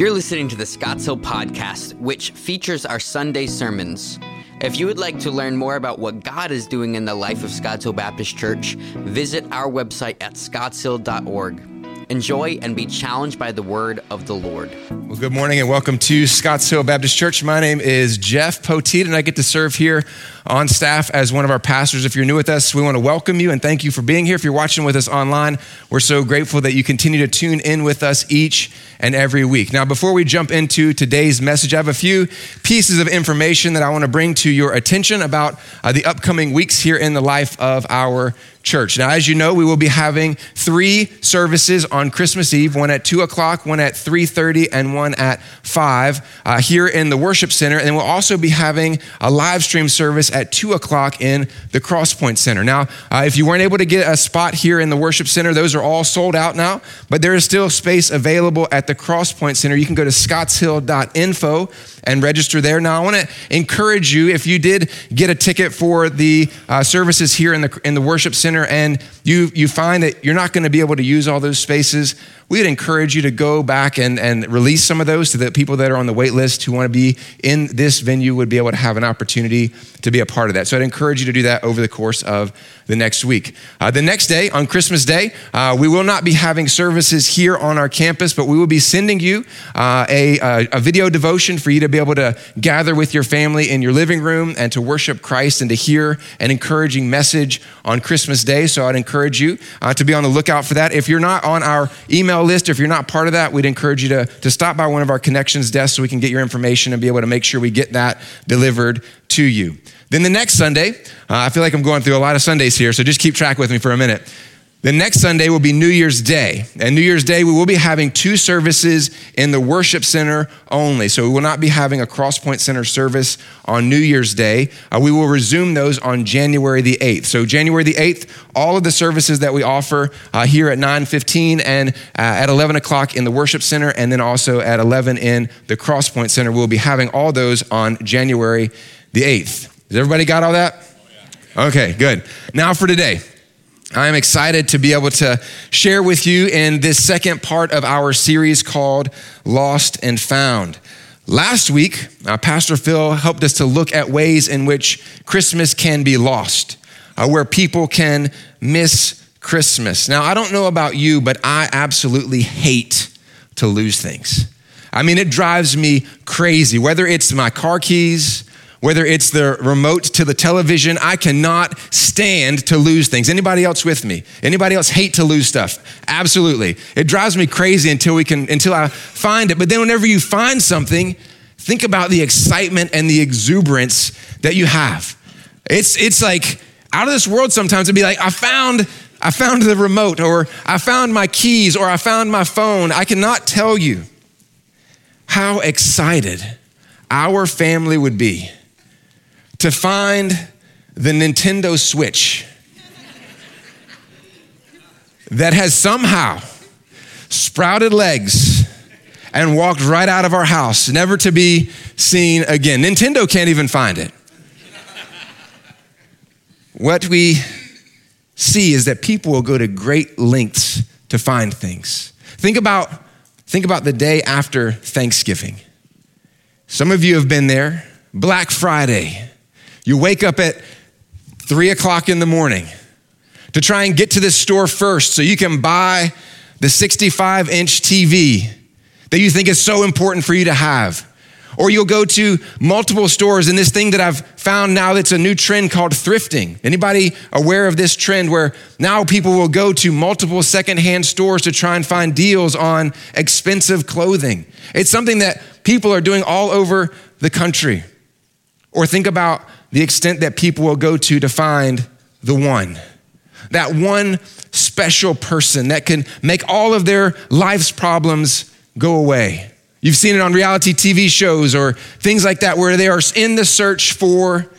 You're listening to the Scotts Hill Podcast, which features our Sunday sermons. If you would like to learn more about what God is doing in the life of Scotts Hill Baptist Church, visit our website at scottshill.org. Enjoy and be challenged by the word of the Lord. Well, good morning and welcome to Scotts Hill Baptist Church. My name is Jeff Poteat, and I get to serve here on staff as one of our pastors. If you're new with us, we want to welcome you and thank you for being here. If you're watching with us online, we're so grateful that you continue to tune in with us each and every week. Now, before we jump into today's message, I have a few pieces of information that I want to bring to your attention about uh, the upcoming weeks here in the life of our church. Now, as you know, we will be having three services on Christmas Eve: one at two o'clock, one at three thirty, and one at five uh, here in the worship center. And then we'll also be having a live stream service at two o'clock in the Crosspoint Center. Now, uh, if you weren't able to get a spot here in the worship center, those are all sold out now. But there is still space available at the Crosspoint Center. You can go to scottshill.info and register there. Now, I want to encourage you if you did get a ticket for the uh, services here in the in the worship center and you you find that you're not going to be able to use all those spaces, we'd encourage you to go back and, and release some of those so that people that are on the wait list who want to be in this venue would be able to have an opportunity to be a part of that. So I'd encourage you to do that over the course of the next week. Uh, the next day, on Christmas Day, uh, we will not be having services here on our campus, but we will be sending you uh, a, a video devotion for you to be able to gather with your family in your living room and to worship Christ and to hear an encouraging message on Christmas Day. So I'd encourage you uh, to be on the lookout for that. If you're not on our email list, if you're not part of that, we'd encourage you to, to stop by one of our connections desks so we can get your information and be able to make sure we get that delivered to you. Then the next Sunday, uh, I feel like I'm going through a lot of Sundays here, so just keep track with me for a minute. The next Sunday will be New Year's Day. And New Year's Day, we will be having two services in the worship center only. So we will not be having a Crosspoint Center service on New Year's Day. Uh, we will resume those on January the 8th. So January the 8th, all of the services that we offer uh, here at 9.15 and uh, at 11 o'clock in the worship center, and then also at 11 in the Crosspoint Center. We'll be having all those on January the 8th. Has everybody got all that? Okay, good. Now for today. I am excited to be able to share with you in this second part of our series called Lost and Found. Last week, uh, Pastor Phil helped us to look at ways in which Christmas can be lost, uh, where people can miss Christmas. Now, I don't know about you, but I absolutely hate to lose things. I mean, it drives me crazy, whether it's my car keys, whether it's the remote to the television i cannot stand to lose things. Anybody else with me? Anybody else hate to lose stuff? Absolutely. It drives me crazy until we can until i find it. But then whenever you find something think about the excitement and the exuberance that you have. It's it's like out of this world sometimes it'd be like i found i found the remote or i found my keys or i found my phone. I cannot tell you how excited our family would be to find the Nintendo Switch that has somehow sprouted legs and walked right out of our house, never to be seen again. Nintendo can't even find it. What we see is that people will go to great lengths to find things. Think about, think about the day after Thanksgiving. Some of you have been there. Black Friday, you wake up at three o'clock in the morning to try and get to this store first so you can buy the 65 inch TV that you think is so important for you to have. Or you'll go to multiple stores and this thing that I've found now that's a new trend called thrifting. Anybody aware of this trend where now people will go to multiple secondhand stores to try and find deals on expensive clothing? It's something that people are doing all over the country. Or think about the extent that people will go to to find the one. That one special person that can make all of their life's problems go away. You've seen it on reality TV shows or things like that where they are in the search for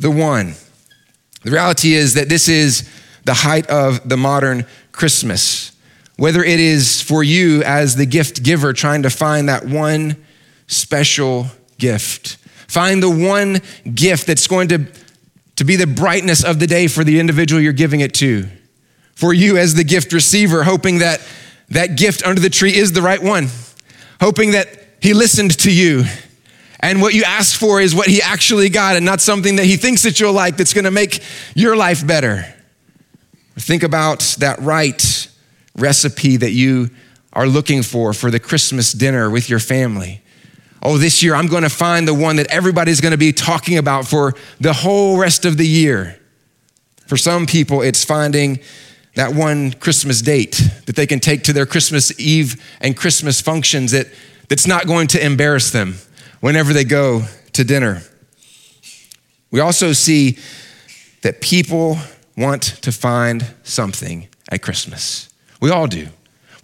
the one. The reality is that this is the height of the modern Christmas. Whether it is for you as the gift giver trying to find that one special gift, Find the one gift that's going to, to be the brightness of the day for the individual you're giving it to. For you as the gift receiver, hoping that that gift under the tree is the right one. Hoping that he listened to you. And what you asked for is what he actually got and not something that he thinks that you'll like that's going to make your life better. Think about that right recipe that you are looking for for the Christmas dinner with your family. Oh, this year I'm going to find the one that everybody's going to be talking about for the whole rest of the year. For some people, it's finding that one Christmas date that they can take to their Christmas Eve and Christmas functions that, that's not going to embarrass them whenever they go to dinner. We also see that people want to find something at Christmas. We all do.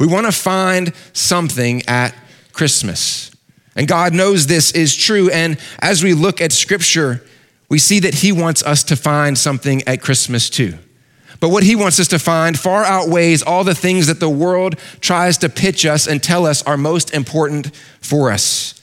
We want to find something at Christmas. And God knows this is true. And as we look at Scripture, we see that He wants us to find something at Christmas too. But what He wants us to find far outweighs all the things that the world tries to pitch us and tell us are most important for us.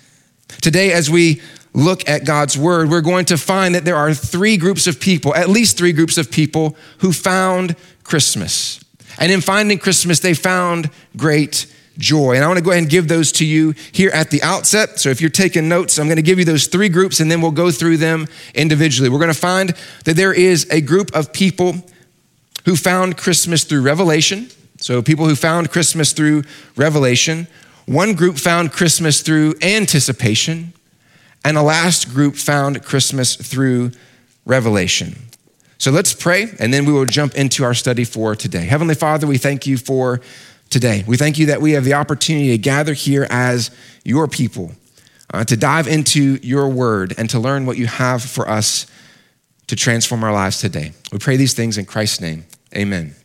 Today, as we look at God's Word, we're going to find that there are three groups of people, at least three groups of people, who found Christmas. And in finding Christmas, they found great joy. And I want to go ahead and give those to you here at the outset. So if you're taking notes, I'm going to give you those three groups and then we'll go through them individually. We're going to find that there is a group of people who found Christmas through revelation. So people who found Christmas through revelation. One group found Christmas through anticipation. And a last group found Christmas through revelation. So let's pray, and then we will jump into our study for today. Heavenly Father, we thank you for today. We thank you that we have the opportunity to gather here as your people, uh, to dive into your word, and to learn what you have for us to transform our lives today. We pray these things in Christ's name. Amen.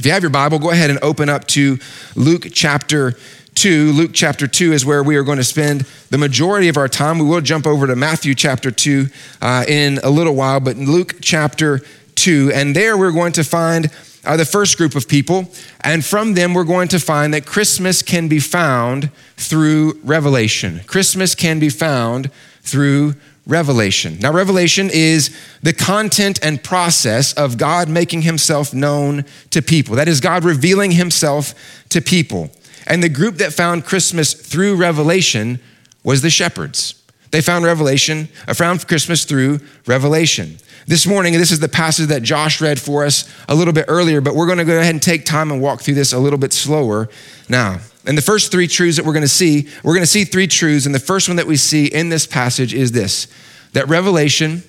If you have your Bible, go ahead and open up to Luke chapter 2. Luke chapter 2 is where we are going to spend the majority of our time. We will jump over to Matthew chapter 2 uh, in a little while, but Luke chapter 2. And there we're going to find uh, the first group of people. And from them, we're going to find that Christmas can be found through revelation. Christmas can be found through revelation. Now, revelation is the content and process of God making himself known to people. That is, God revealing himself to people. And the group that found Christmas through revelation was the shepherds. They found revelation, uh, found Christmas through revelation. This morning, this is the passage that Josh read for us a little bit earlier, but we're going to go ahead and take time and walk through this a little bit slower now. And the first three truths that we're going to see, we're going to see three truths. And the first one that we see in this passage is this that revelation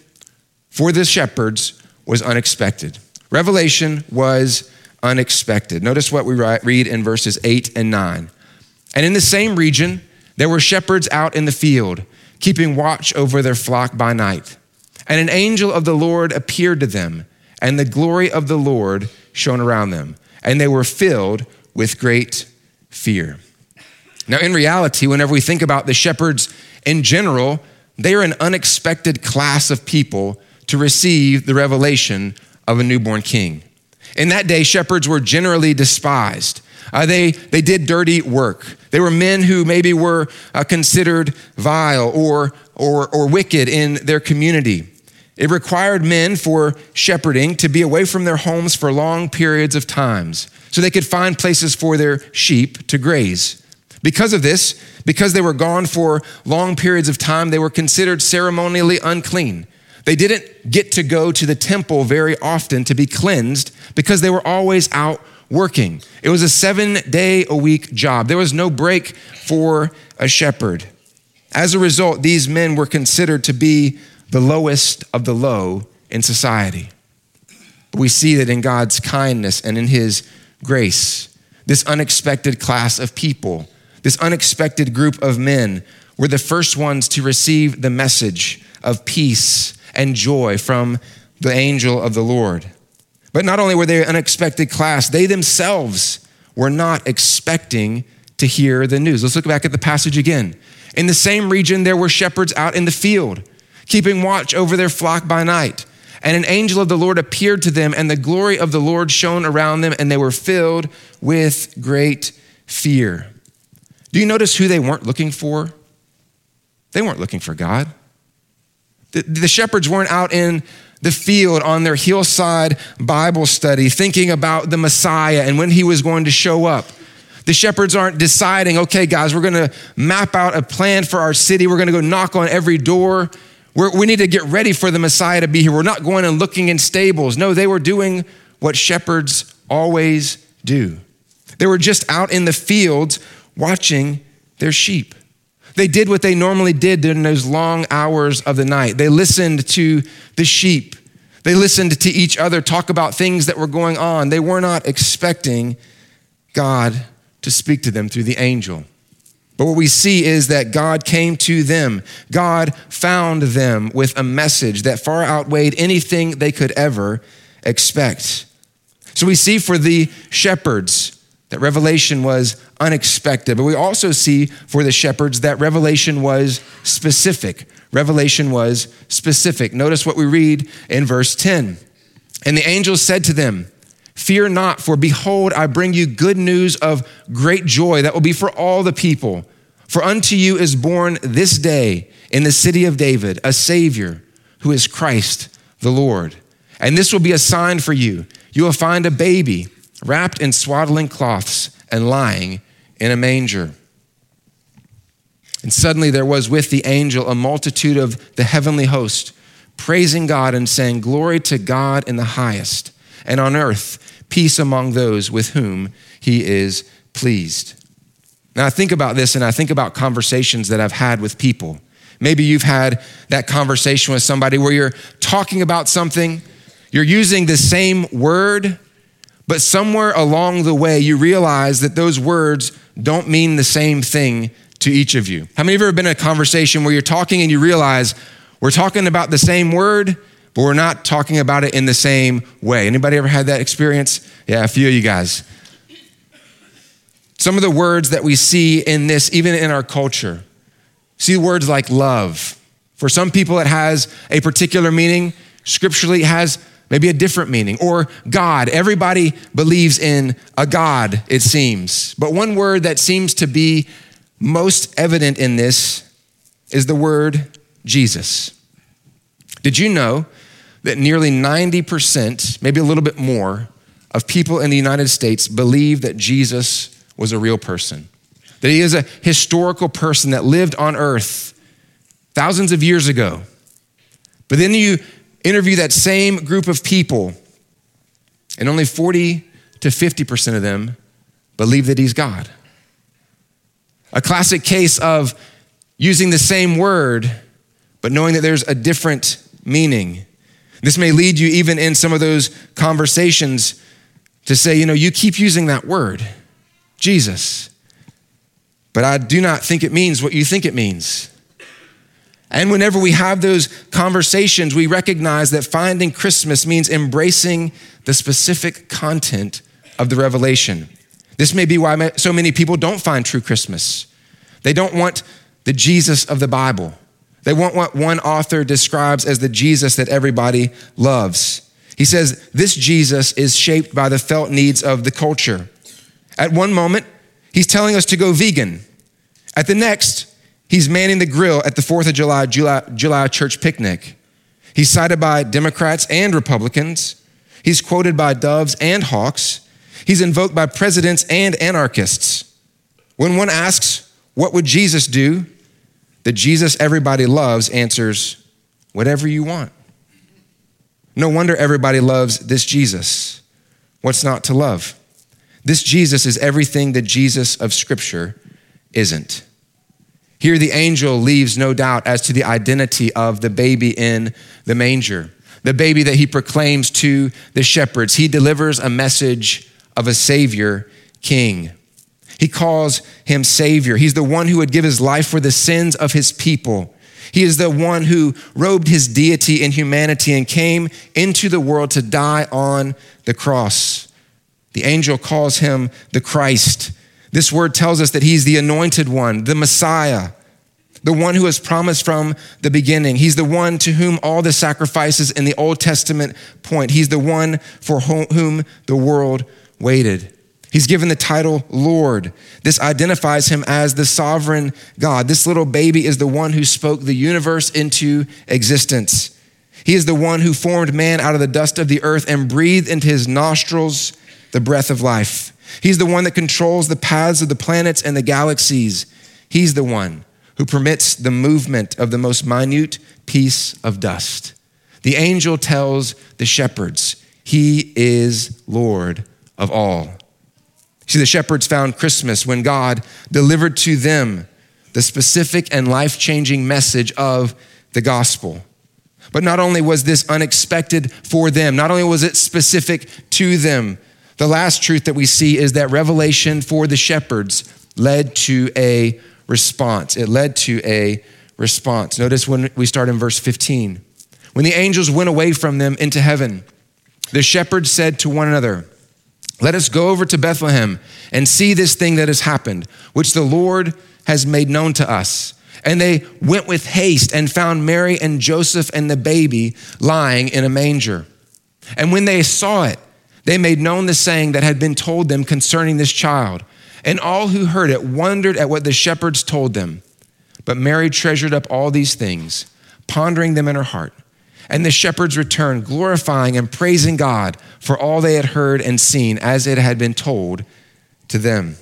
for the shepherds was unexpected. Revelation was unexpected. Notice what we read in verses 8 and 9. And in the same region, there were shepherds out in the field, keeping watch over their flock by night. And an angel of the Lord appeared to them, and the glory of the Lord shone around them, and they were filled with great fear. Now, in reality, whenever we think about the shepherds in general, they are an unexpected class of people to receive the revelation of a newborn king. In that day, shepherds were generally despised. Uh, they, they did dirty work. They were men who maybe were uh, considered vile or, or, or wicked in their community. It required men for shepherding to be away from their homes for long periods of times so they could find places for their sheep to graze. Because of this, because they were gone for long periods of time, they were considered ceremonially unclean. They didn't get to go to the temple very often to be cleansed because they were always out working. It was a seven day a week job. There was no break for a shepherd. As a result, these men were considered to be the lowest of the low in society. But we see that in God's kindness and in His grace, this unexpected class of people, this unexpected group of men, were the first ones to receive the message of peace and joy from the angel of the Lord. But not only were they an unexpected class, they themselves were not expecting to hear the news. Let's look back at the passage again. In the same region, there were shepherds out in the field, keeping watch over their flock by night. And an angel of the Lord appeared to them, and the glory of the Lord shone around them, and they were filled with great fear. Do you notice who they weren't looking for? They weren't looking for God. The, the shepherds weren't out in the field on their hillside Bible study thinking about the Messiah and when he was going to show up. The shepherds aren't deciding, okay, guys, we're gonna map out a plan for our city. We're gonna go knock on every door. We're, we need to get ready for the Messiah to be here. We're not going and looking in stables. No, they were doing what shepherds always do. They were just out in the fields watching their sheep. They did what they normally did during those long hours of the night. They listened to the sheep. They listened to each other talk about things that were going on. They were not expecting God to speak to them through the angel. But what we see is that God came to them. God found them with a message that far outweighed anything they could ever expect. So we see for the shepherds that revelation was unexpected, but we also see for the shepherds that revelation was specific. Revelation was specific. Notice what we read in verse 10. And the angel said to them, Fear not, for behold, I bring you good news of great joy that will be for all the people. For unto you is born this day in the city of David a Savior who is Christ the Lord. And this will be a sign for you. You will find a baby wrapped in swaddling cloths and lying in a manger. And suddenly there was with the angel a multitude of the heavenly host, praising God and saying, Glory to God in the highest, and on earth peace among those with whom he is pleased. Now I think about this and I think about conversations that I've had with people. Maybe you've had that conversation with somebody where you're talking about something, you're using the same word, but somewhere along the way you realize that those words don't mean the same thing to each of you. How many of you have been in a conversation where you're talking and you realize we're talking about the same word, but we're not talking about it in the same way? Anybody ever had that experience? Yeah, a few of you guys. Some of the words that we see in this, even in our culture, see words like love. For some people, it has a particular meaning. Scripturally, it has maybe a different meaning. Or God. Everybody believes in a God, it seems. But one word that seems to be most evident in this is the word Jesus. Did you know that nearly 90%, maybe a little bit more, of people in the United States believe that Jesus was a real person? That he is a historical person that lived on earth thousands of years ago. But then you interview that same group of people, and only 40 to 50% of them believe that he's God. A classic case of using the same word, but knowing that there's a different meaning. This may lead you, even in some of those conversations, to say, you know, you keep using that word, Jesus, but I do not think it means what you think it means. And whenever we have those conversations, we recognize that finding Christmas means embracing the specific content of the revelation. This may be why so many people don't find true Christmas. They don't want the Jesus of the Bible. They want what one author describes as the Jesus that everybody loves. He says, This Jesus is shaped by the felt needs of the culture. At one moment, he's telling us to go vegan. At the next, he's manning the grill at the 4th of July, July, July church picnic. He's cited by Democrats and Republicans. He's quoted by doves and hawks. He's invoked by presidents and anarchists. When one asks, What would Jesus do? the Jesus everybody loves answers, Whatever you want. No wonder everybody loves this Jesus. What's not to love? This Jesus is everything the Jesus of Scripture isn't. Here, the angel leaves no doubt as to the identity of the baby in the manger, the baby that he proclaims to the shepherds. He delivers a message of a Savior King. He calls him Savior. He's the one who would give his life for the sins of his people. He is the one who robed his deity in humanity and came into the world to die on the cross. The angel calls him the Christ. This word tells us that he's the anointed one, the Messiah, the one who was promised from the beginning. He's the one to whom all the sacrifices in the Old Testament point. He's the one for whom the world waited. He's given the title Lord. This identifies him as the sovereign God. This little baby is the one who spoke the universe into existence. He is the one who formed man out of the dust of the earth and breathed into his nostrils the breath of life. He's the one that controls the paths of the planets and the galaxies. He's the one who permits the movement of the most minute piece of dust. The angel tells the shepherds, He is Lord of all. See, the shepherds found Christmas when God delivered to them the specific and life changing message of the gospel. But not only was this unexpected for them, not only was it specific to them, the last truth that we see is that revelation for the shepherds led to a response. It led to a response. Notice when we start in verse 15. When the angels went away from them into heaven, the shepherds said to one another, let us go over to Bethlehem and see this thing that has happened, which the Lord has made known to us. And they went with haste and found Mary and Joseph and the baby lying in a manger. And when they saw it, they made known the saying that had been told them concerning this child. And all who heard it wondered at what the shepherds told them. But Mary treasured up all these things, pondering them in her heart. And the shepherds returned, glorifying and praising God for all they had heard and seen as it had been told to them.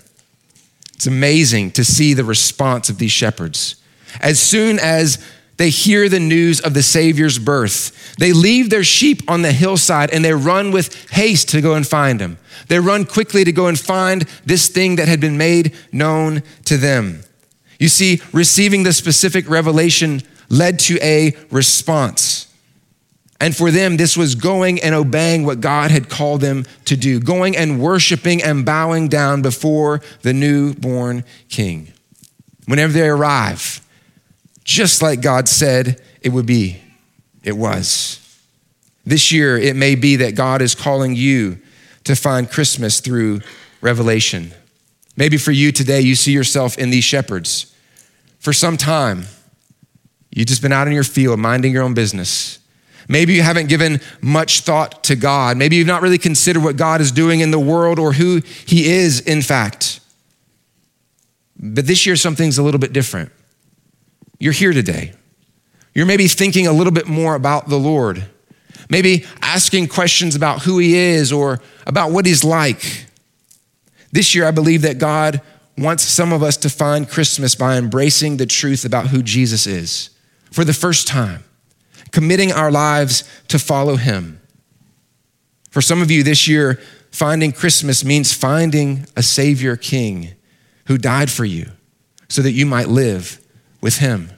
It's amazing to see the response of these shepherds. As soon as they hear the news of the Savior's birth, they leave their sheep on the hillside and they run with haste to go and find him. They run quickly to go and find this thing that had been made known to them. You see, receiving the specific revelation led to a response. And for them, this was going and obeying what God had called them to do, going and worshiping and bowing down before the newborn king. Whenever they arrive, just like God said it would be, it was. This year, it may be that God is calling you to find Christmas through revelation. Maybe for you today, you see yourself in these shepherds. For some time, you've just been out in your field minding your own business Maybe you haven't given much thought to God. Maybe you've not really considered what God is doing in the world or who He is, in fact. But this year, something's a little bit different. You're here today. You're maybe thinking a little bit more about the Lord, maybe asking questions about who He is or about what He's like. This year, I believe that God wants some of us to find Christmas by embracing the truth about who Jesus is for the first time committing our lives to follow Him. For some of you this year, finding Christmas means finding a Savior King who died for you so that you might live with Him.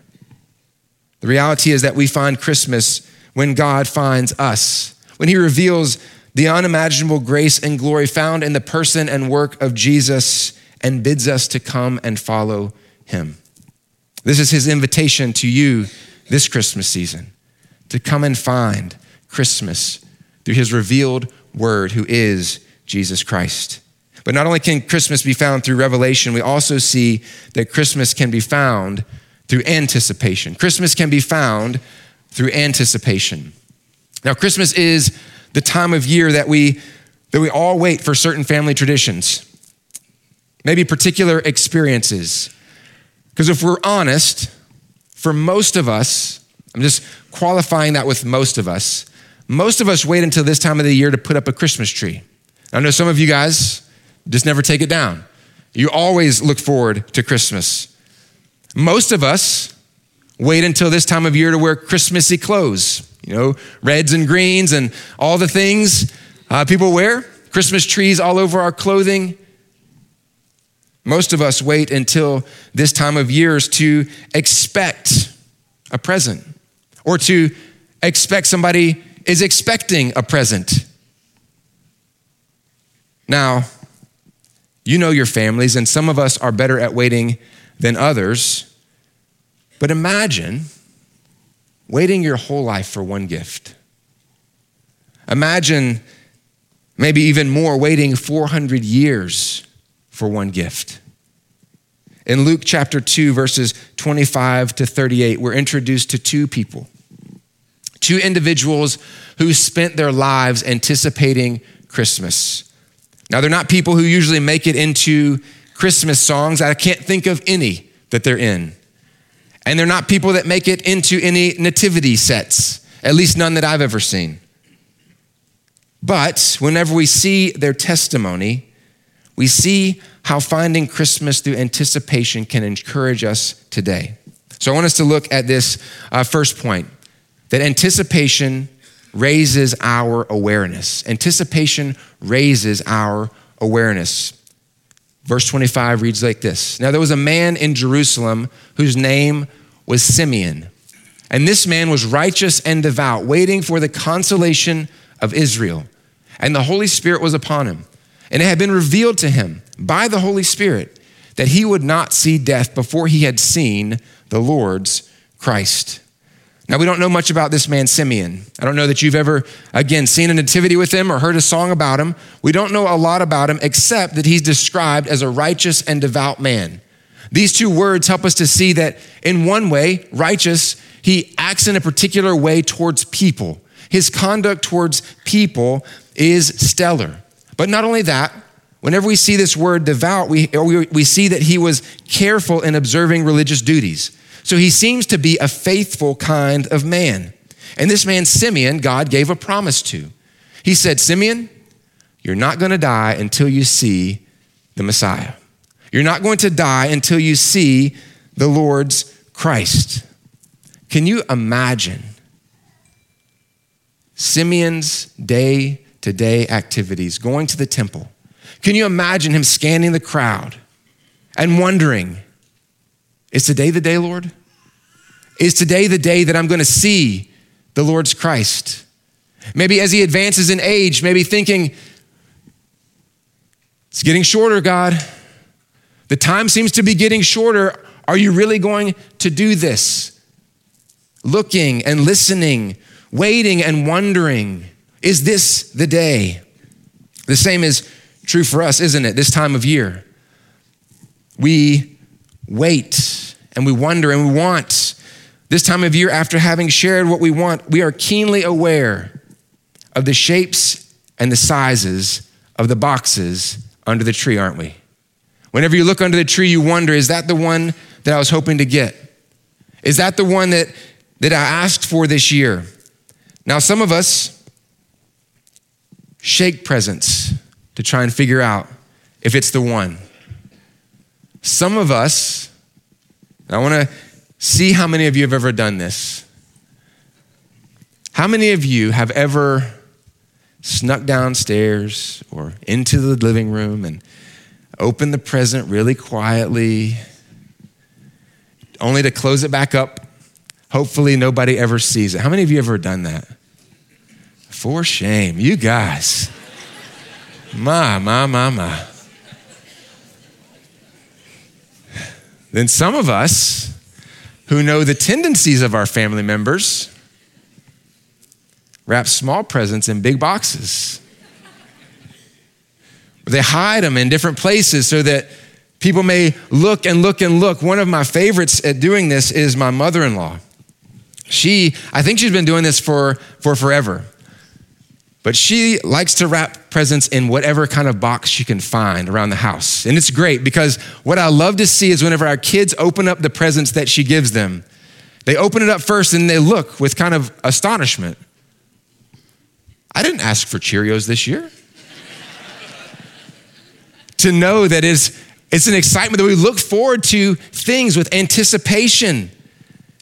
The reality is that we find Christmas when God finds us, when He reveals the unimaginable grace and glory found in the person and work of Jesus and bids us to come and follow Him. This is His invitation to you this Christmas season to come and find Christmas through his revealed word, who is Jesus Christ. But not only can Christmas be found through revelation, we also see that Christmas can be found through anticipation. Christmas can be found through anticipation. Now, Christmas is the time of year that we that we all wait for certain family traditions, maybe particular experiences. Because if we're honest, for most of us, I'm just qualifying that with most of us. Most of us wait until this time of the year to put up a Christmas tree. I know some of you guys just never take it down. You always look forward to Christmas. Most of us wait until this time of year to wear Christmassy clothes, you know, reds and greens and all the things uh, people wear, Christmas trees all over our clothing. Most of us wait until this time of years to expect a present or to expect somebody is expecting a present. Now, you know your families, and some of us are better at waiting than others. But imagine waiting your whole life for one gift. Imagine maybe even more waiting 400 years for one gift. In Luke chapter 2, verses 25 to 38, we're introduced to two people, two individuals who spent their lives anticipating Christmas. Now, they're not people who usually make it into Christmas songs. I can't think of any that they're in. And they're not people that make it into any nativity sets, at least none that I've ever seen. But whenever we see their testimony, we see how finding Christmas through anticipation can encourage us today. So I want us to look at this uh, first point that anticipation raises our awareness. Anticipation raises our awareness. Verse 25 reads like this Now there was a man in Jerusalem whose name was Simeon. And this man was righteous and devout, waiting for the consolation of Israel. And the Holy Spirit was upon him. And it had been revealed to him by the Holy Spirit that he would not see death before he had seen the Lord's Christ. Now, we don't know much about this man, Simeon. I don't know that you've ever, again, seen a nativity with him or heard a song about him. We don't know a lot about him except that he's described as a righteous and devout man. These two words help us to see that, in one way, righteous, he acts in a particular way towards people. His conduct towards people is stellar. But not only that, whenever we see this word devout, we, we see that he was careful in observing religious duties. So he seems to be a faithful kind of man. And this man, Simeon, God gave a promise to. He said, Simeon, you're not going to die until you see the Messiah. You're not going to die until you see the Lord's Christ. Can you imagine Simeon's day to day activities, going to the temple? Can you imagine him scanning the crowd and wondering, is today the day, Lord? Is today the day that I'm going to see the Lord's Christ? Maybe as he advances in age, maybe thinking, it's getting shorter, God. The time seems to be getting shorter. Are you really going to do this? Looking and listening, waiting and wondering, is this the day? The same is true for us, isn't it? This time of year. We wait and we wonder and we want. This time of year, after having shared what we want, we are keenly aware of the shapes and the sizes of the boxes under the tree, aren't we? Whenever you look under the tree, you wonder, is that the one that I was hoping to get? Is that the one that, that I asked for this year? Now, some of us shake presents to try and figure out if it's the one. Some of us, I want to see how many of you have ever done this. How many of you have ever snuck downstairs or into the living room and opened the present really quietly, only to close it back up? Hopefully, nobody ever sees it. How many of you have ever done that? For shame. You guys. My, my, my, my. Then some of us who know the tendencies of our family members wrap small presents in big boxes. They hide them in different places so that people may look and look and look. One of my favorites at doing this is my mother in law. She, I think she's been doing this for, for forever. But she likes to wrap presents in whatever kind of box she can find around the house. And it's great because what I love to see is whenever our kids open up the presents that she gives them, they open it up first and they look with kind of astonishment. I didn't ask for Cheerios this year. to know that is it's an excitement that we look forward to things with anticipation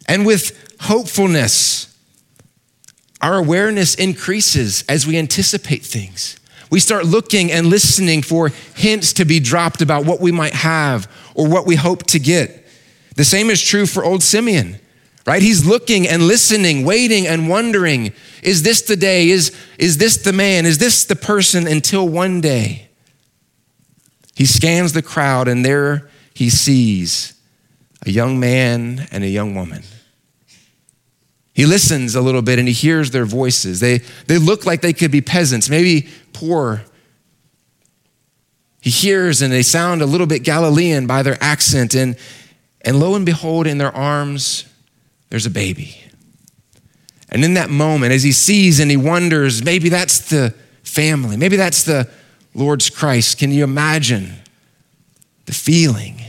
and with hopefulness. Our awareness increases as we anticipate things. We start looking and listening for hints to be dropped about what we might have or what we hope to get. The same is true for old Simeon, right? He's looking and listening, waiting and wondering is this the day? Is, is this the man? Is this the person? Until one day, he scans the crowd and there he sees a young man and a young woman. He listens a little bit and he hears their voices. They, they look like they could be peasants, maybe poor. He hears and they sound a little bit Galilean by their accent. And, and lo and behold, in their arms, there's a baby. And in that moment, as he sees and he wonders, maybe that's the family, maybe that's the Lord's Christ. Can you imagine the feeling?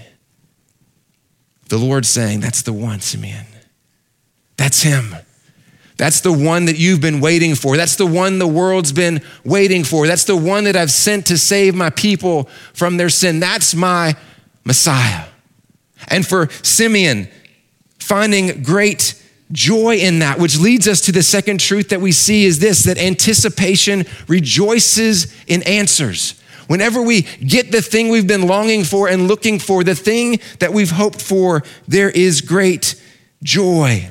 The Lord saying, That's the one, Simeon. That's him. That's the one that you've been waiting for. That's the one the world's been waiting for. That's the one that I've sent to save my people from their sin. That's my Messiah. And for Simeon, finding great joy in that, which leads us to the second truth that we see is this that anticipation rejoices in answers. Whenever we get the thing we've been longing for and looking for, the thing that we've hoped for, there is great joy.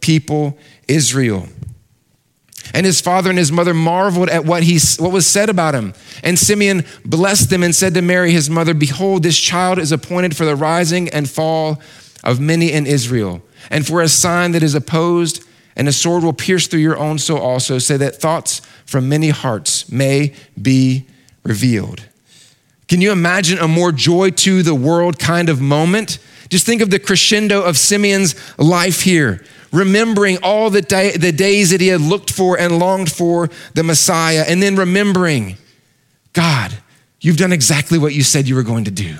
people Israel. And his father and his mother marveled at what, he, what was said about him. And Simeon blessed them and said to Mary, his mother, Behold, this child is appointed for the rising and fall of many in Israel, and for a sign that is opposed, and a sword will pierce through your own soul also, so that thoughts from many hearts may be revealed. Can you imagine a more joy to the world kind of moment? Just think of the crescendo of Simeon's life here remembering all the, day, the days that he had looked for and longed for the Messiah, and then remembering, God, you've done exactly what you said you were going to do.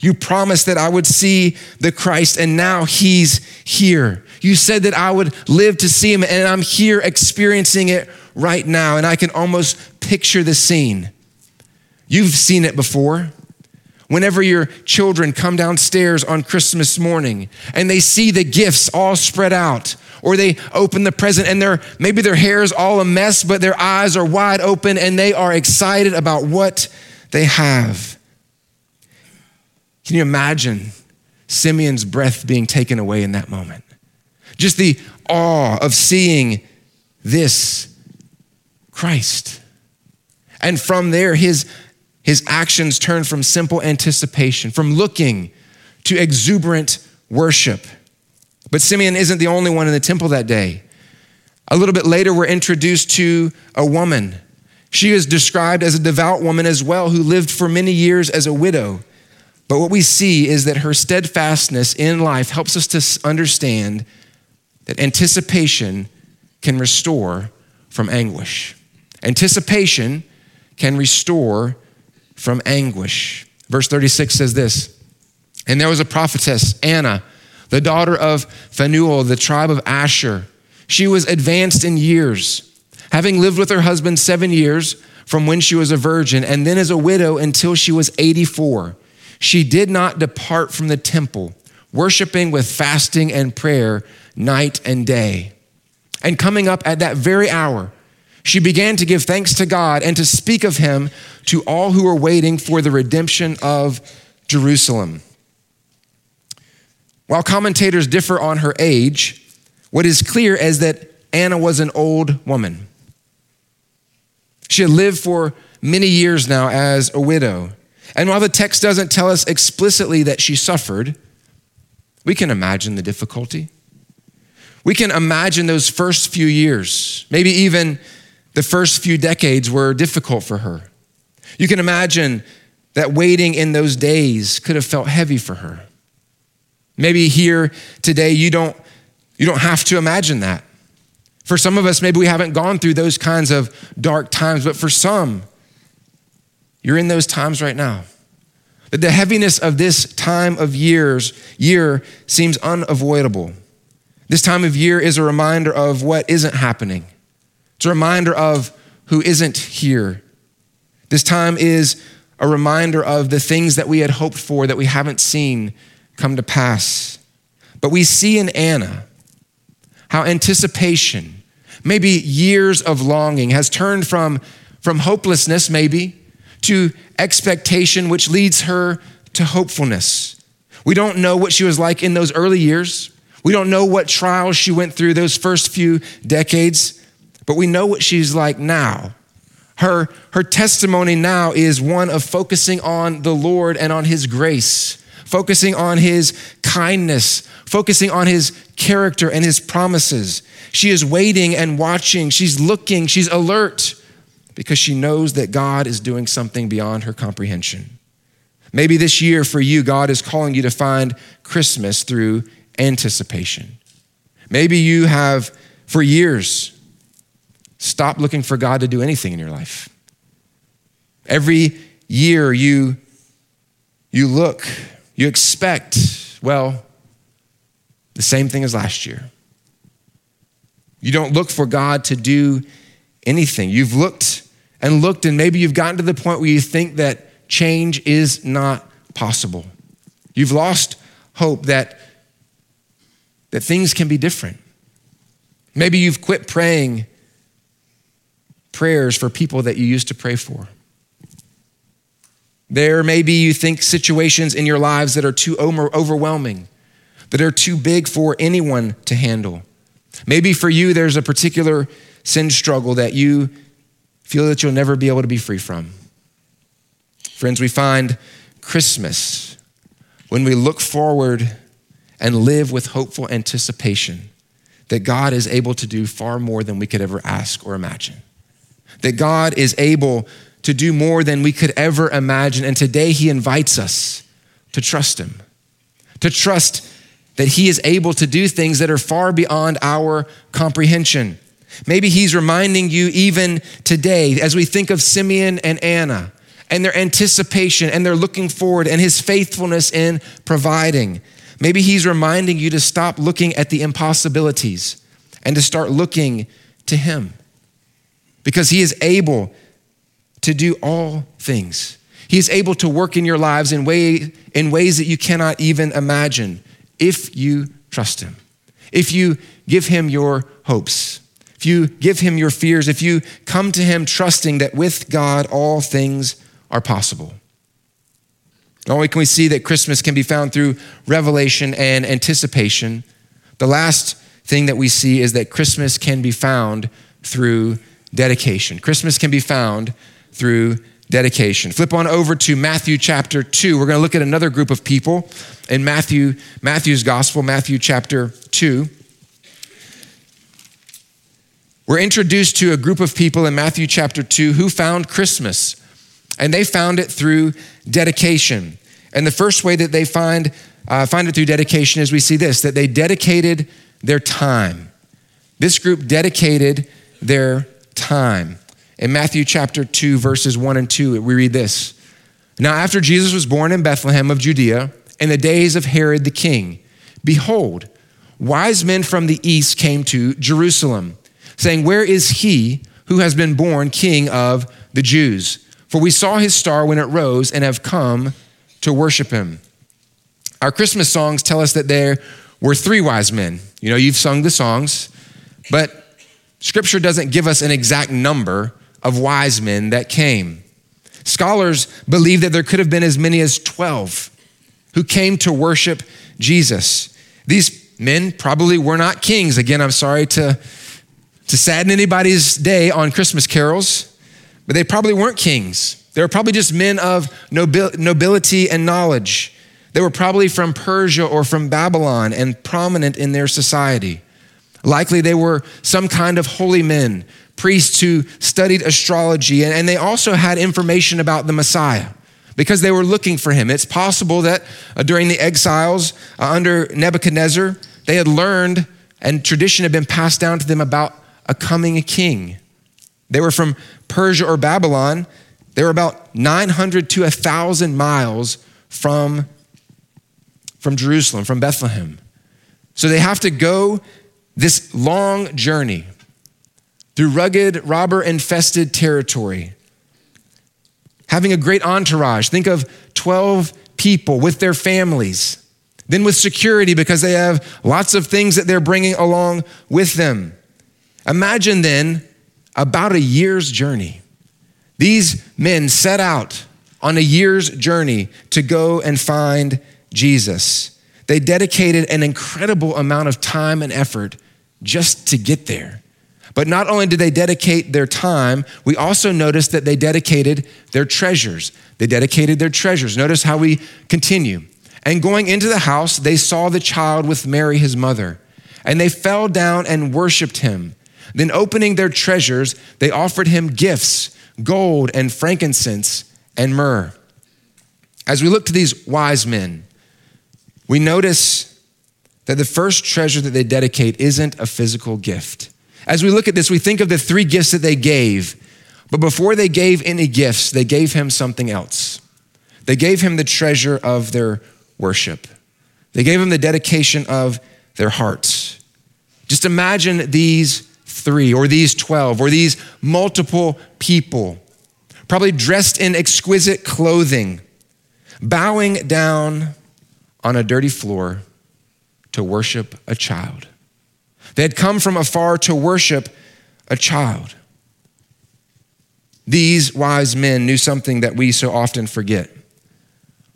You promised that I would see the Christ, and now he's here. You said that I would live to see him, and I'm here experiencing it right now. And I can almost picture the scene. You've seen it before. Whenever your children come downstairs on Christmas morning and they see the gifts all spread out, or they open the present and their maybe their hair is all a mess, but their eyes are wide open and they are excited about what they have. Can you imagine Simeon's breath being taken away in that moment? Just the awe of seeing this Christ. And from there, his his actions turn from simple anticipation, from looking to exuberant worship. But Simeon isn't the only one in the temple that day. A little bit later, we're introduced to a woman. She is described as a devout woman as well, who lived for many years as a widow. But what we see is that her steadfastness in life helps us to understand that anticipation can restore from anguish. Anticipation can restore from anguish. Verse 36 says this And there was a prophetess, Anna, the daughter of Phanuel, the tribe of Asher. She was advanced in years, having lived with her husband seven years from when she was a virgin, and then as a widow until she was 84. She did not depart from the temple, worshiping with fasting and prayer night and day. And coming up at that very hour, she began to give thanks to God and to speak of him to all who were waiting for the redemption of Jerusalem. While commentators differ on her age, what is clear is that Anna was an old woman. She had lived for many years now as a widow. And while the text doesn't tell us explicitly that she suffered, we can imagine the difficulty. We can imagine those first few years, maybe even the first few decades were difficult for her. You can imagine that waiting in those days could have felt heavy for her. Maybe here today you don't you don't have to imagine that. For some of us maybe we haven't gone through those kinds of dark times, but for some you're in those times right now. That the heaviness of this time of years year seems unavoidable. This time of year is a reminder of what isn't happening. It's a reminder of who isn't here. This time is a reminder of the things that we had hoped for that we haven't seen come to pass. But we see in Anna how anticipation, maybe years of longing, has turned from, from hopelessness, maybe, to expectation, which leads her to hopefulness. We don't know what she was like in those early years. We don't know what trials she went through those first few decades. But we know what she's like now. Her, her testimony now is one of focusing on the Lord and on His grace, focusing on his kindness, focusing on his character and his promises. She is waiting and watching. She's looking. She's alert because she knows that God is doing something beyond her comprehension. Maybe this year for you, God is calling you to find Christmas through anticipation. Maybe you have, for years, stopped looking for God to do anything in your life. Every year you, you look, you expect, well, the same thing as last year. You don't look for God to do anything. You've looked and looked, and maybe you've gotten to the point where you think that change is not possible. You've lost hope that, that things can be different. Maybe you've quit praying prayers for people that you used to pray for. There, may be you think situations in your lives that are too overwhelming, that are too big for anyone to handle. Maybe for you, there's a particular sin struggle that you feel that you'll never be able to be free from. Friends, we find Christmas when we look forward and live with hopeful anticipation that God is able to do far more than we could ever ask or imagine. That God is able to do more than we could ever imagine. And today He invites us to trust Him, to trust that He is able to do things that are far beyond our comprehension. Maybe He's reminding you even today, as we think of Simeon and Anna and their anticipation and their looking forward and His faithfulness in providing. Maybe He's reminding you to stop looking at the impossibilities and to start looking to Him because He is able to do all things. He is able to work in your lives in, way, in ways that you cannot even imagine if you trust Him, if you give Him your hopes, if you give Him your fears, if you come to Him trusting that with God all things are possible. Not only can we see that Christmas can be found through revelation and anticipation, the last thing that we see is that Christmas can be found through dedication. Christmas can be found through dedication. Flip on over to Matthew chapter 2. We're going to look at another group of people in Matthew Matthew's gospel, Matthew chapter 2. We're introduced to a group of people in Matthew chapter 2 who found Christmas, and they found it through dedication. And the first way that they find, uh, find it through dedication is we see this that they dedicated their time. This group dedicated their time. In Matthew chapter 2, verses 1 and 2, we read this Now, after Jesus was born in Bethlehem of Judea, in the days of Herod the king, behold, wise men from the east came to Jerusalem, saying, Where is he who has been born king of the Jews? For we saw his star when it rose and have come to worship him. Our Christmas songs tell us that there were three wise men. You know, you've sung the songs, but scripture doesn't give us an exact number of wise men that came. Scholars believe that there could have been as many as 12 who came to worship Jesus. These men probably were not kings. Again, I'm sorry to, to sadden anybody's day on Christmas carols, but they probably weren't kings. They were probably just men of nobility and knowledge. They were probably from Persia or from Babylon and prominent in their society. Likely they were some kind of holy men priests who studied astrology, and, they also had information about the Messiah because they were looking for him. It's possible that uh, during the exiles uh, under Nebuchadnezzar, they had learned and tradition had been passed down to them about a coming king. They were from Persia or Babylon. They were about 900 to 1,000 miles from, from Jerusalem, from Bethlehem. So they have to go this long journey through rugged, robber infested territory. Having a great entourage. Think of 12 people with their families. Then with security because they have lots of things that they're bringing along with them. Imagine then about a year's journey. These men set out on a year's journey to go and find Jesus. They dedicated an incredible amount of time and effort just to get there. But not only did they dedicate their time, we also notice that they dedicated their treasures. They dedicated their treasures. Notice how we continue. And going into the house, they saw the child with Mary, his mother, and they fell down and worshiped him. Then, opening their treasures, they offered him gifts gold and frankincense and myrrh. As we look to these wise men, we notice that the first treasure that they dedicate isn't a physical gift. As we look at this, we think of the three gifts that they gave, but before they gave any gifts, they gave him something else. They gave him the treasure of their worship. They gave him the dedication of their hearts. Just imagine these three, or these 12, or these multiple people, probably dressed in exquisite clothing, bowing down on a dirty floor to worship a child. They had come from afar to worship a child. These wise men knew something that we so often forget.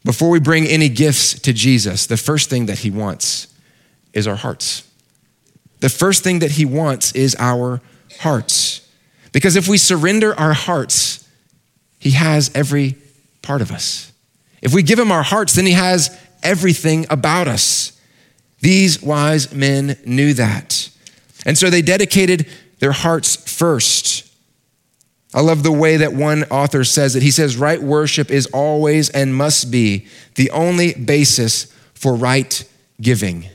Before we bring any gifts to Jesus, the first thing that he wants is our hearts. The first thing that he wants is our hearts. Because if we surrender our hearts, he has every part of us. If we give him our hearts, then he has everything about us. These wise men knew that. And so they dedicated their hearts first. I love the way that one author says it. He says, Right worship is always and must be the only basis for right giving.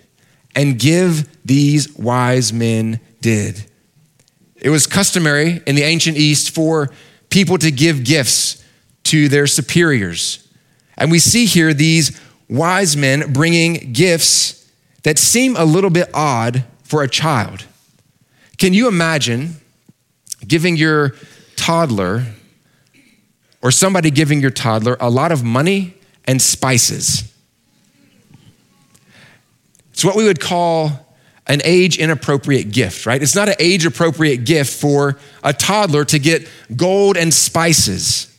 And give these wise men did. It was customary in the ancient East for people to give gifts to their superiors. And we see here these wise men bringing gifts that seem a little bit odd for a child. Can you imagine giving your toddler or somebody giving your toddler a lot of money and spices. It's what we would call an age inappropriate gift, right? It's not an age appropriate gift for a toddler to get gold and spices.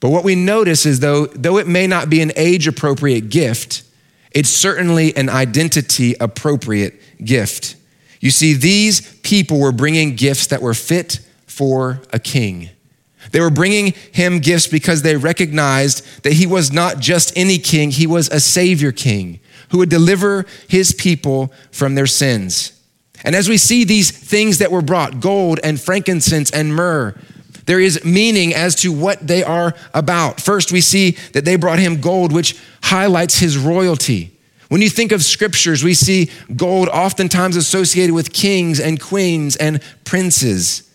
But what we notice is though, though it may not be an age appropriate gift, it's certainly an identity appropriate gift. You see, these people were bringing gifts that were fit for a king. They were bringing him gifts because they recognized that he was not just any king, he was a savior king who would deliver his people from their sins. And as we see these things that were brought gold and frankincense and myrrh there is meaning as to what they are about. First, we see that they brought him gold, which highlights his royalty. When you think of scriptures, we see gold oftentimes associated with kings and queens and princes.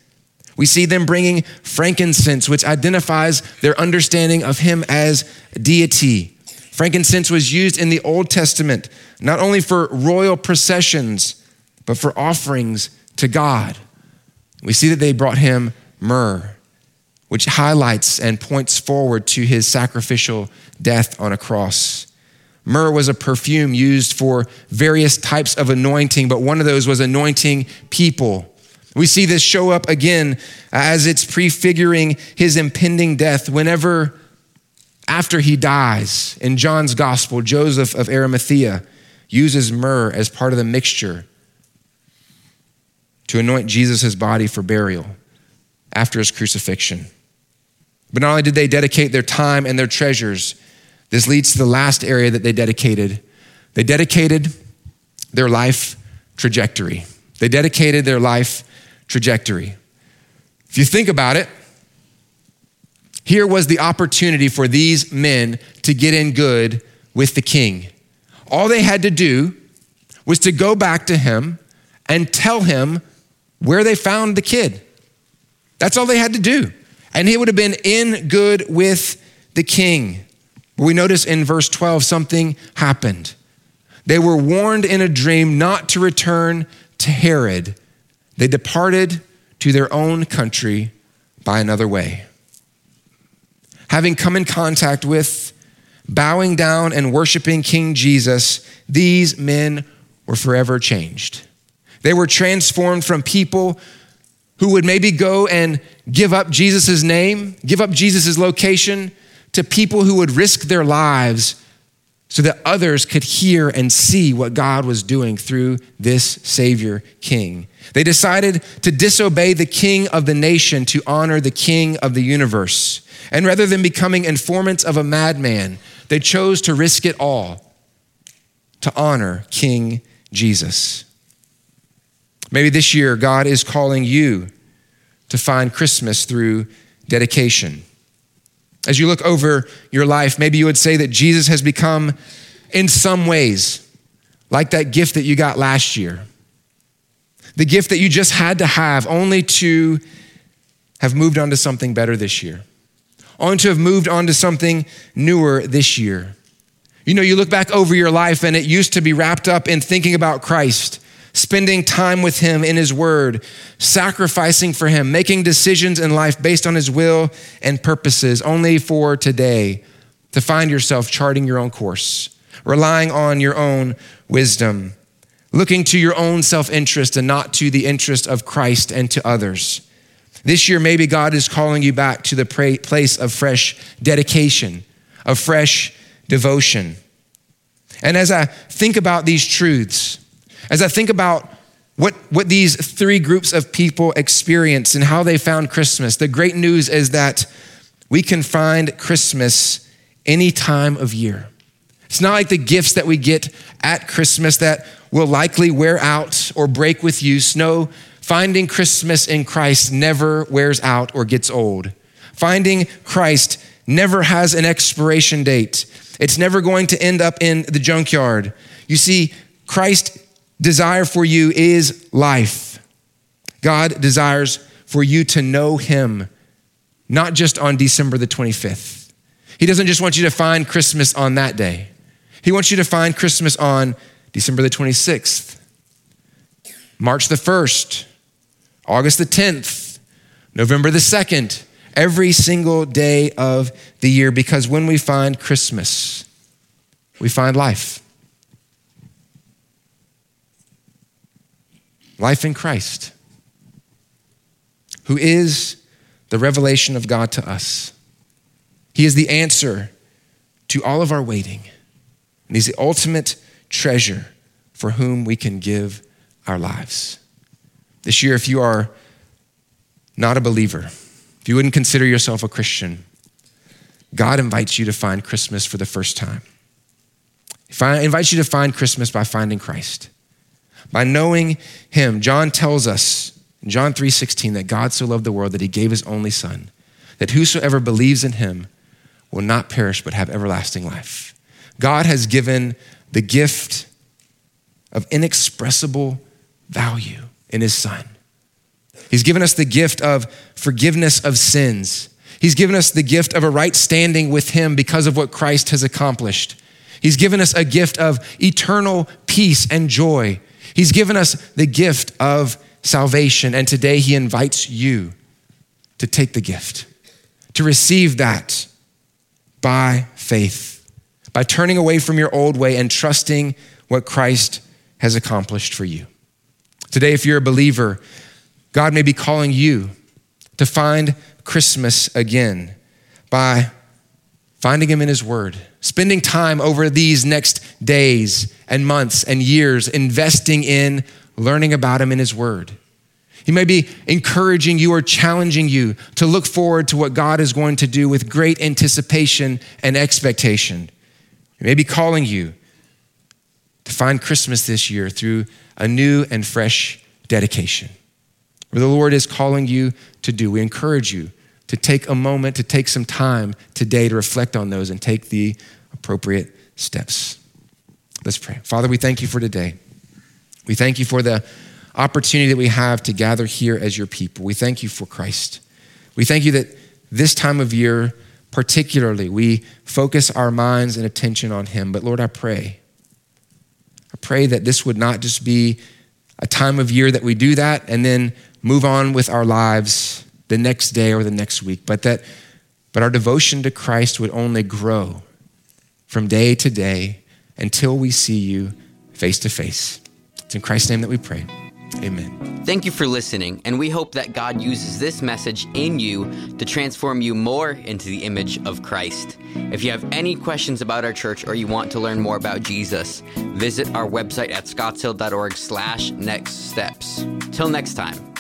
We see them bringing frankincense, which identifies their understanding of him as deity. Frankincense was used in the Old Testament not only for royal processions, but for offerings to God. We see that they brought him myrrh, which highlights and points forward to his sacrificial death on a cross. Myrrh was a perfume used for various types of anointing, but one of those was anointing people. We see this show up again as it's prefiguring his impending death whenever, after he dies, in John's gospel, Joseph of Arimathea uses myrrh as part of the mixture to anoint Jesus' body for burial after his crucifixion. But not only did they dedicate their time and their treasures, this leads to the last area that they dedicated. They dedicated their life trajectory. They dedicated their life trajectory. If you think about it, here was the opportunity for these men to get in good with the king. All they had to do was to go back to him and tell him where they found the kid. That's all they had to do. And he would have been in good with the king. But we notice in verse 12 something happened. They were warned in a dream not to return to Herod they departed to their own country by another way. Having come in contact with, bowing down, and worshiping King Jesus, these men were forever changed. They were transformed from people who would maybe go and give up Jesus' name, give up Jesus' location, to people who would risk their lives so that others could hear and see what God was doing through this Savior King. They decided to disobey the King of the nation to honor the King of the universe. And rather than becoming informants of a madman, they chose to risk it all to honor King Jesus. Maybe this year, God is calling you to find Christmas through dedication. As you look over your life, maybe you would say that Jesus has become, in some ways, like that gift that you got last year. The gift that you just had to have, only to have moved on to something better this year, only to have moved on to something newer this year. You know, you look back over your life and it used to be wrapped up in thinking about Christ spending time with Him in His Word, sacrificing for Him, making decisions in life based on His will and purposes, only for today to find yourself charting your own course, relying on your own wisdom, looking to your own self interest and not to the interest of Christ and to others. This year, maybe God is calling you back to the place of fresh dedication, of fresh devotion. And as I think about these truths, as I think about what, what these three groups of people experienced and how they found Christmas, the great news is that we can find Christmas any time of year. It's not like the gifts that we get at Christmas that will likely wear out or break with use. No, finding Christmas in Christ never wears out or gets old. Finding Christ never has an expiration date. It's never going to end up in the junkyard. You see, Christ desire for you is life. God desires for you to know Him, not just on December the 25th. He doesn't just want you to find Christmas on that day, He wants you to find Christmas on December the 26th, March the 1st, August the 10th, November the 2nd, every single day of the year, because when we find Christmas, we find life. Life in Christ, who is the revelation of God to us. He is the answer to all of our waiting, and He's the ultimate treasure for whom we can give our lives. This year, if you are not a believer, if you wouldn't consider yourself a Christian, God invites you to find Christmas for the first time. He invites you to find Christmas by finding Christ by knowing him. John tells us in John 3:16 that God so loved the world that he gave his only son, that whosoever believes in him will not perish but have everlasting life. God has given the gift of inexpressible value in his son. He's given us the gift of forgiveness of sins. He's given us the gift of a right standing with him because of what Christ has accomplished. He's given us a gift of eternal peace and joy He's given us the gift of salvation, and today He invites you to take the gift, to receive that by faith, by turning away from your old way and trusting what Christ has accomplished for you. Today, if you're a believer, God may be calling you to find Christmas again by finding Him in His Word, spending time over these next days and months and years investing in learning about Him in His Word. He may be encouraging you or challenging you to look forward to what God is going to do with great anticipation and expectation. He may be calling you to find Christmas this year through a new and fresh dedication. Where the Lord is calling you to do, we encourage you to take a moment, to take some time today to reflect on those and take the appropriate steps. Let's pray. Father, we thank you for today. We thank you for the opportunity that we have to gather here as your people. We thank you for Christ. We thank you that this time of year, particularly, we focus our minds and attention on him. But Lord, I pray, I pray that this would not just be a time of year that we do that and then move on with our lives the next day or the next week, but that but our devotion to Christ would only grow from day to day until we see you face to face. It's in Christ's name that we pray. Amen. Thank you for listening, and we hope that God uses this message in you to transform you more into the image of Christ. If you have any questions about our church or you want to learn more about Jesus, visit our website at scottshill.org slash next steps. Till next time.